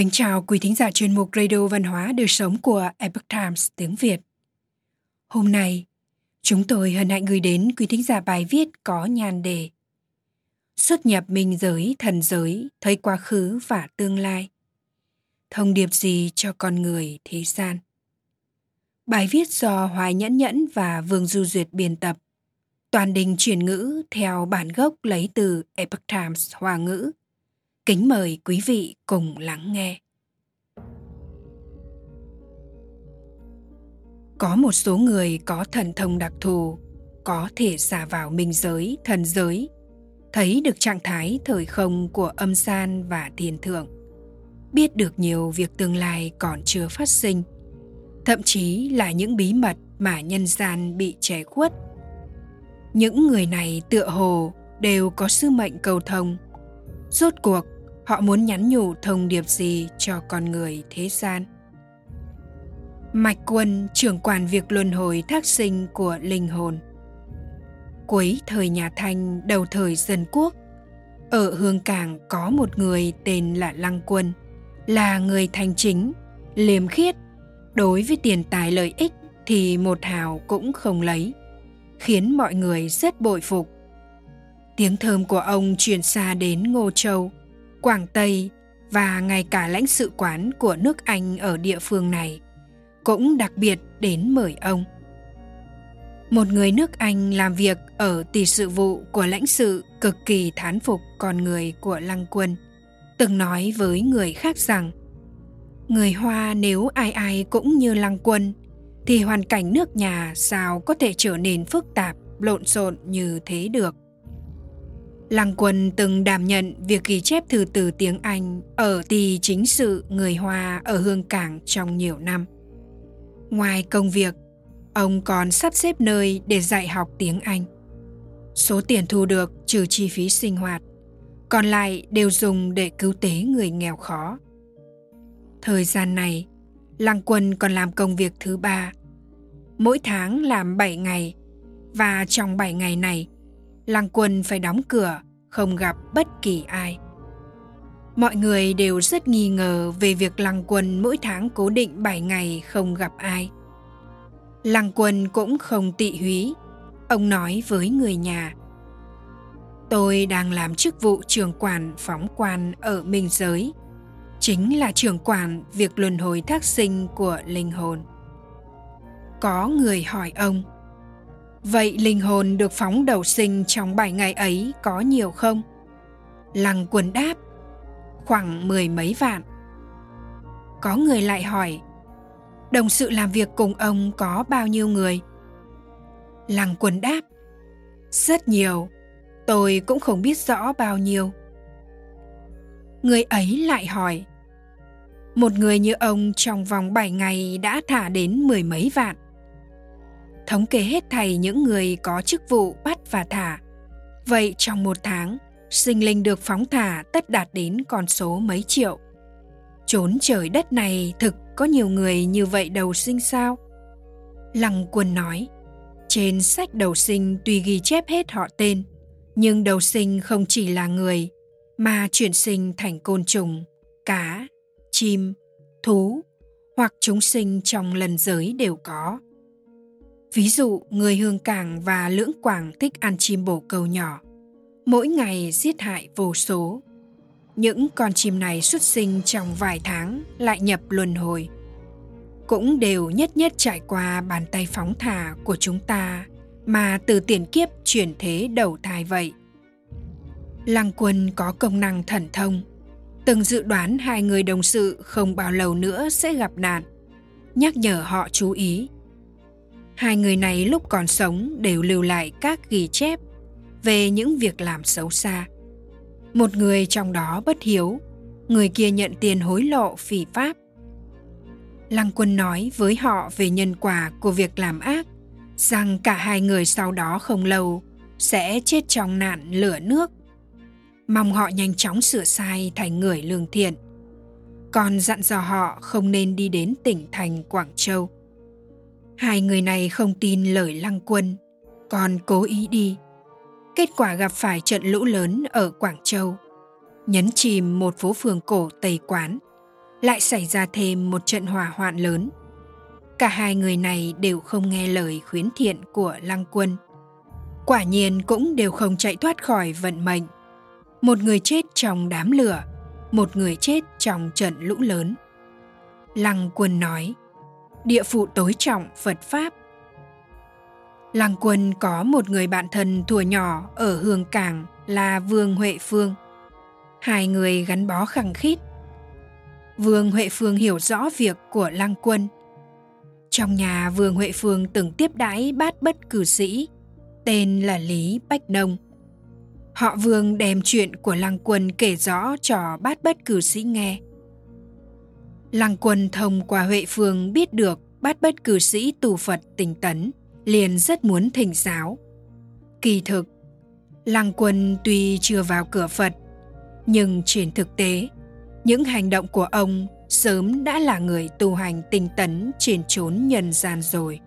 Kính chào quý thính giả chuyên mục Radio Văn hóa Đời Sống của Epoch Times tiếng Việt. Hôm nay, chúng tôi hân hạnh gửi đến quý thính giả bài viết có nhan đề Xuất nhập minh giới, thần giới, thấy quá khứ và tương lai. Thông điệp gì cho con người thế gian? Bài viết do Hoài Nhẫn Nhẫn và Vương Du Duyệt biên tập. Toàn đình chuyển ngữ theo bản gốc lấy từ Epoch Times Hoa ngữ Kính mời quý vị cùng lắng nghe. Có một số người có thần thông đặc thù, có thể xả vào minh giới, thần giới, thấy được trạng thái thời không của âm san và thiên thượng, biết được nhiều việc tương lai còn chưa phát sinh, thậm chí là những bí mật mà nhân gian bị che khuất. Những người này tựa hồ đều có sứ mệnh cầu thông. Rốt cuộc họ muốn nhắn nhủ thông điệp gì cho con người thế gian? Mạch quân, trưởng quản việc luân hồi thác sinh của linh hồn. Cuối thời nhà thanh, đầu thời dân quốc, ở hương cảng có một người tên là lăng quân, là người thành chính, liêm khiết. Đối với tiền tài lợi ích thì một hào cũng không lấy, khiến mọi người rất bội phục. Tiếng thơm của ông truyền xa đến ngô châu. Quảng Tây và ngay cả lãnh sự quán của nước Anh ở địa phương này cũng đặc biệt đến mời ông. Một người nước Anh làm việc ở tỷ sự vụ của lãnh sự cực kỳ thán phục con người của Lăng Quân, từng nói với người khác rằng người Hoa nếu ai ai cũng như Lăng Quân thì hoàn cảnh nước nhà sao có thể trở nên phức tạp, lộn xộn như thế được. Lăng Quân từng đảm nhận việc ghi chép thư từ tiếng Anh ở tỳ chính sự người Hoa ở Hương Cảng trong nhiều năm. Ngoài công việc, ông còn sắp xếp nơi để dạy học tiếng Anh. Số tiền thu được trừ chi phí sinh hoạt, còn lại đều dùng để cứu tế người nghèo khó. Thời gian này, Lăng Quân còn làm công việc thứ ba. Mỗi tháng làm 7 ngày, và trong 7 ngày này, lăng quân phải đóng cửa không gặp bất kỳ ai mọi người đều rất nghi ngờ về việc lăng quân mỗi tháng cố định 7 ngày không gặp ai. Lăng quân cũng không tị húy. Ông nói với người nhà. Tôi đang làm chức vụ trưởng quản phóng quan ở minh giới. Chính là trưởng quản việc luân hồi thác sinh của linh hồn. Có người hỏi ông. Vậy linh hồn được phóng đầu sinh trong 7 ngày ấy có nhiều không? Lăng quần đáp, khoảng mười mấy vạn. Có người lại hỏi, đồng sự làm việc cùng ông có bao nhiêu người? Lăng quần đáp, rất nhiều, tôi cũng không biết rõ bao nhiêu. Người ấy lại hỏi, một người như ông trong vòng 7 ngày đã thả đến mười mấy vạn thống kê hết thầy những người có chức vụ bắt và thả. Vậy trong một tháng, sinh linh được phóng thả tất đạt đến con số mấy triệu. Trốn trời đất này thực có nhiều người như vậy đầu sinh sao? Lăng quân nói, trên sách đầu sinh tuy ghi chép hết họ tên, nhưng đầu sinh không chỉ là người, mà chuyển sinh thành côn trùng, cá, chim, thú hoặc chúng sinh trong lần giới đều có. Ví dụ, người Hương Cảng và Lưỡng Quảng thích ăn chim bồ câu nhỏ. Mỗi ngày giết hại vô số. Những con chim này xuất sinh trong vài tháng lại nhập luân hồi. Cũng đều nhất nhất trải qua bàn tay phóng thả của chúng ta mà từ tiền kiếp chuyển thế đầu thai vậy. Lăng quân có công năng thần thông, từng dự đoán hai người đồng sự không bao lâu nữa sẽ gặp nạn, nhắc nhở họ chú ý Hai người này lúc còn sống đều lưu lại các ghi chép về những việc làm xấu xa. Một người trong đó bất hiếu, người kia nhận tiền hối lộ phỉ pháp. Lăng quân nói với họ về nhân quả của việc làm ác, rằng cả hai người sau đó không lâu sẽ chết trong nạn lửa nước. Mong họ nhanh chóng sửa sai thành người lương thiện. Còn dặn dò họ không nên đi đến tỉnh thành Quảng Châu Hai người này không tin lời lăng quân, còn cố ý đi. Kết quả gặp phải trận lũ lớn ở Quảng Châu, nhấn chìm một phố phường cổ Tây Quán, lại xảy ra thêm một trận hỏa hoạn lớn. Cả hai người này đều không nghe lời khuyến thiện của Lăng Quân. Quả nhiên cũng đều không chạy thoát khỏi vận mệnh. Một người chết trong đám lửa, một người chết trong trận lũ lớn. Lăng Quân nói, địa phụ tối trọng Phật Pháp. Lăng Quân có một người bạn thân thuở nhỏ ở Hương Cảng là Vương Huệ Phương. Hai người gắn bó khăng khít. Vương Huệ Phương hiểu rõ việc của Lăng Quân. Trong nhà Vương Huệ Phương từng tiếp đãi bát bất cử sĩ, tên là Lý Bách Nông. Họ Vương đem chuyện của Lăng Quân kể rõ cho bát bất cử sĩ nghe. Lăng Quân thông qua Huệ Phương biết được bát bất cử sĩ tù Phật tỉnh tấn, liền rất muốn thỉnh giáo. Kỳ thực, Lăng Quân tuy chưa vào cửa Phật, nhưng trên thực tế, những hành động của ông sớm đã là người tu hành tinh tấn trên chốn nhân gian rồi.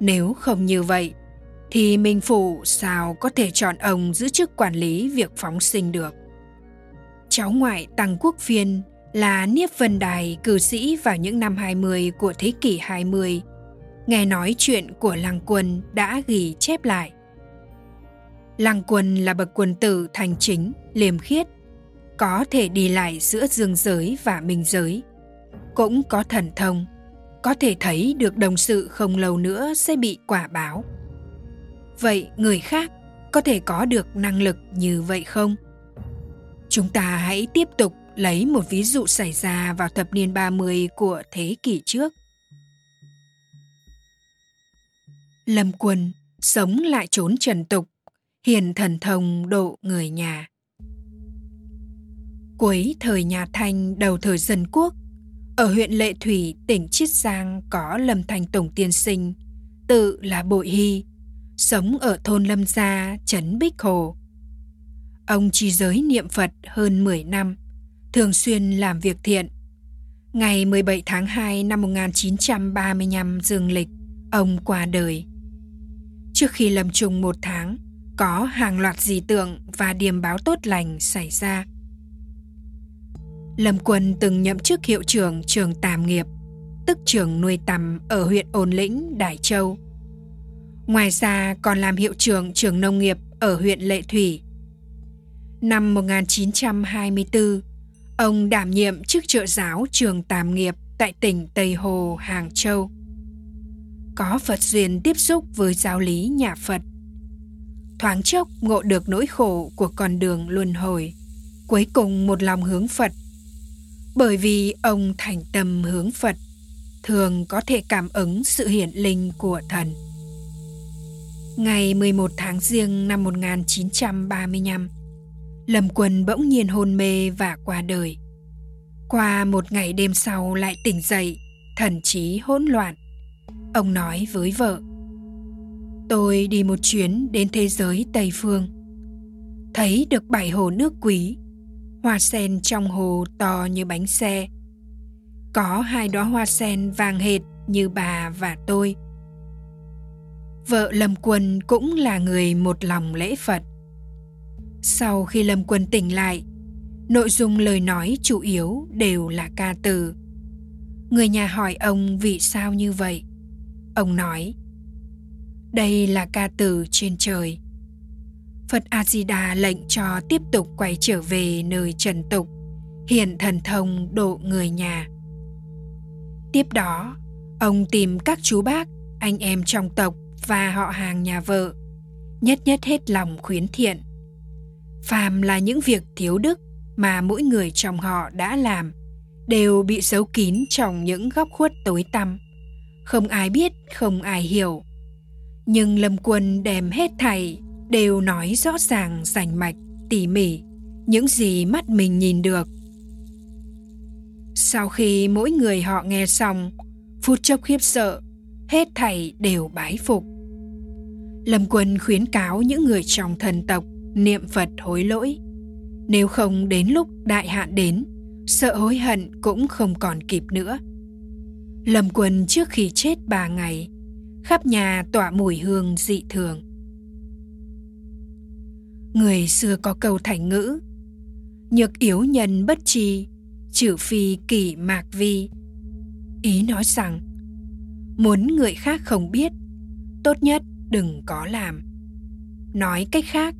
Nếu không như vậy, thì Minh Phụ sao có thể chọn ông giữ chức quản lý việc phóng sinh được. Cháu ngoại Tăng Quốc Phiên là Niếp Vân Đài cử sĩ vào những năm 20 của thế kỷ 20, nghe nói chuyện của Lăng Quân đã ghi chép lại. Lăng Quân là bậc quân tử thành chính, liêm khiết, có thể đi lại giữa dương giới và minh giới, cũng có thần thông, có thể thấy được đồng sự không lâu nữa sẽ bị quả báo. Vậy người khác có thể có được năng lực như vậy không? Chúng ta hãy tiếp tục lấy một ví dụ xảy ra vào thập niên 30 của thế kỷ trước. Lâm Quân sống lại trốn trần tục, hiền thần thông độ người nhà. Cuối thời nhà Thanh đầu thời dân quốc, ở huyện Lệ Thủy, tỉnh Chiết Giang có Lâm Thành Tổng Tiên Sinh, tự là Bội Hy, sống ở thôn Lâm Gia, trấn Bích Hồ. Ông chỉ giới niệm Phật hơn 10 năm, thường xuyên làm việc thiện. Ngày 17 tháng 2 năm 1935 dương lịch, ông qua đời. Trước khi lâm chung một tháng, có hàng loạt dị tượng và điềm báo tốt lành xảy ra. Lâm Quân từng nhậm chức hiệu trưởng trường Tàm Nghiệp, tức trường nuôi tầm ở huyện Ôn Lĩnh, Đại Châu. Ngoài ra còn làm hiệu trưởng trường nông nghiệp ở huyện Lệ Thủy. Năm 1924, ông đảm nhiệm chức trợ giáo trường Tàm Nghiệp tại tỉnh Tây Hồ, Hàng Châu. Có Phật duyên tiếp xúc với giáo lý nhà Phật. Thoáng chốc ngộ được nỗi khổ của con đường luân hồi, cuối cùng một lòng hướng Phật bởi vì ông thành tâm hướng Phật, thường có thể cảm ứng sự hiển linh của thần. Ngày 11 tháng Giêng năm 1935, Lâm Quân bỗng nhiên hôn mê và qua đời. Qua một ngày đêm sau lại tỉnh dậy, thần trí hỗn loạn. Ông nói với vợ, Tôi đi một chuyến đến thế giới Tây Phương. Thấy được bảy hồ nước quý, hoa sen trong hồ to như bánh xe. Có hai đóa hoa sen vàng hệt như bà và tôi. Vợ Lâm Quân cũng là người một lòng lễ Phật. Sau khi Lâm Quân tỉnh lại, nội dung lời nói chủ yếu đều là ca từ. Người nhà hỏi ông vì sao như vậy. Ông nói, đây là ca từ trên trời Phật A Di Đà lệnh cho tiếp tục quay trở về nơi trần tục, hiện thần thông độ người nhà. Tiếp đó, ông tìm các chú bác, anh em trong tộc và họ hàng nhà vợ, nhất nhất hết lòng khuyến thiện. Phàm là những việc thiếu đức mà mỗi người trong họ đã làm, đều bị giấu kín trong những góc khuất tối tăm. Không ai biết, không ai hiểu. Nhưng Lâm Quân đem hết thảy đều nói rõ ràng rành mạch tỉ mỉ những gì mắt mình nhìn được sau khi mỗi người họ nghe xong phút chốc khiếp sợ hết thảy đều bái phục lâm quân khuyến cáo những người trong thần tộc niệm phật hối lỗi nếu không đến lúc đại hạn đến sợ hối hận cũng không còn kịp nữa lâm quân trước khi chết ba ngày khắp nhà tỏa mùi hương dị thường Người xưa có câu thành ngữ Nhược yếu nhân bất chi, trừ phi kỳ mạc vi. Ý nói rằng, muốn người khác không biết, tốt nhất đừng có làm. Nói cách khác,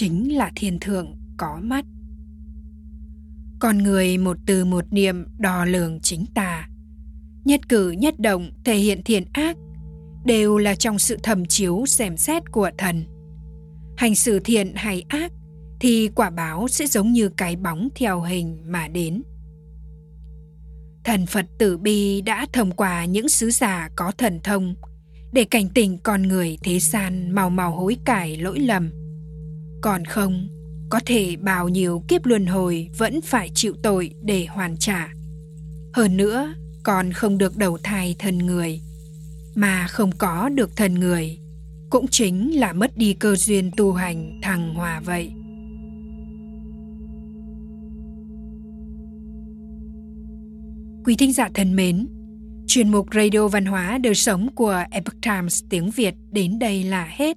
chính là thiên thượng có mắt. Con người một từ một niệm đo lường chính tà. Nhất cử nhất động thể hiện thiện ác, đều là trong sự thầm chiếu xem xét của thần. Hành xử thiện hay ác thì quả báo sẽ giống như cái bóng theo hình mà đến. Thần Phật Tử Bi đã thông qua những sứ giả có thần thông để cảnh tỉnh con người thế gian mau mau hối cải lỗi lầm. Còn không, có thể bao nhiêu kiếp luân hồi vẫn phải chịu tội để hoàn trả. Hơn nữa, còn không được đầu thai thân người, mà không có được thân người, cũng chính là mất đi cơ duyên tu hành thăng hòa vậy. Quý thính giả thân mến, chuyên mục Radio Văn hóa Đời Sống của Epoch Times tiếng Việt đến đây là hết.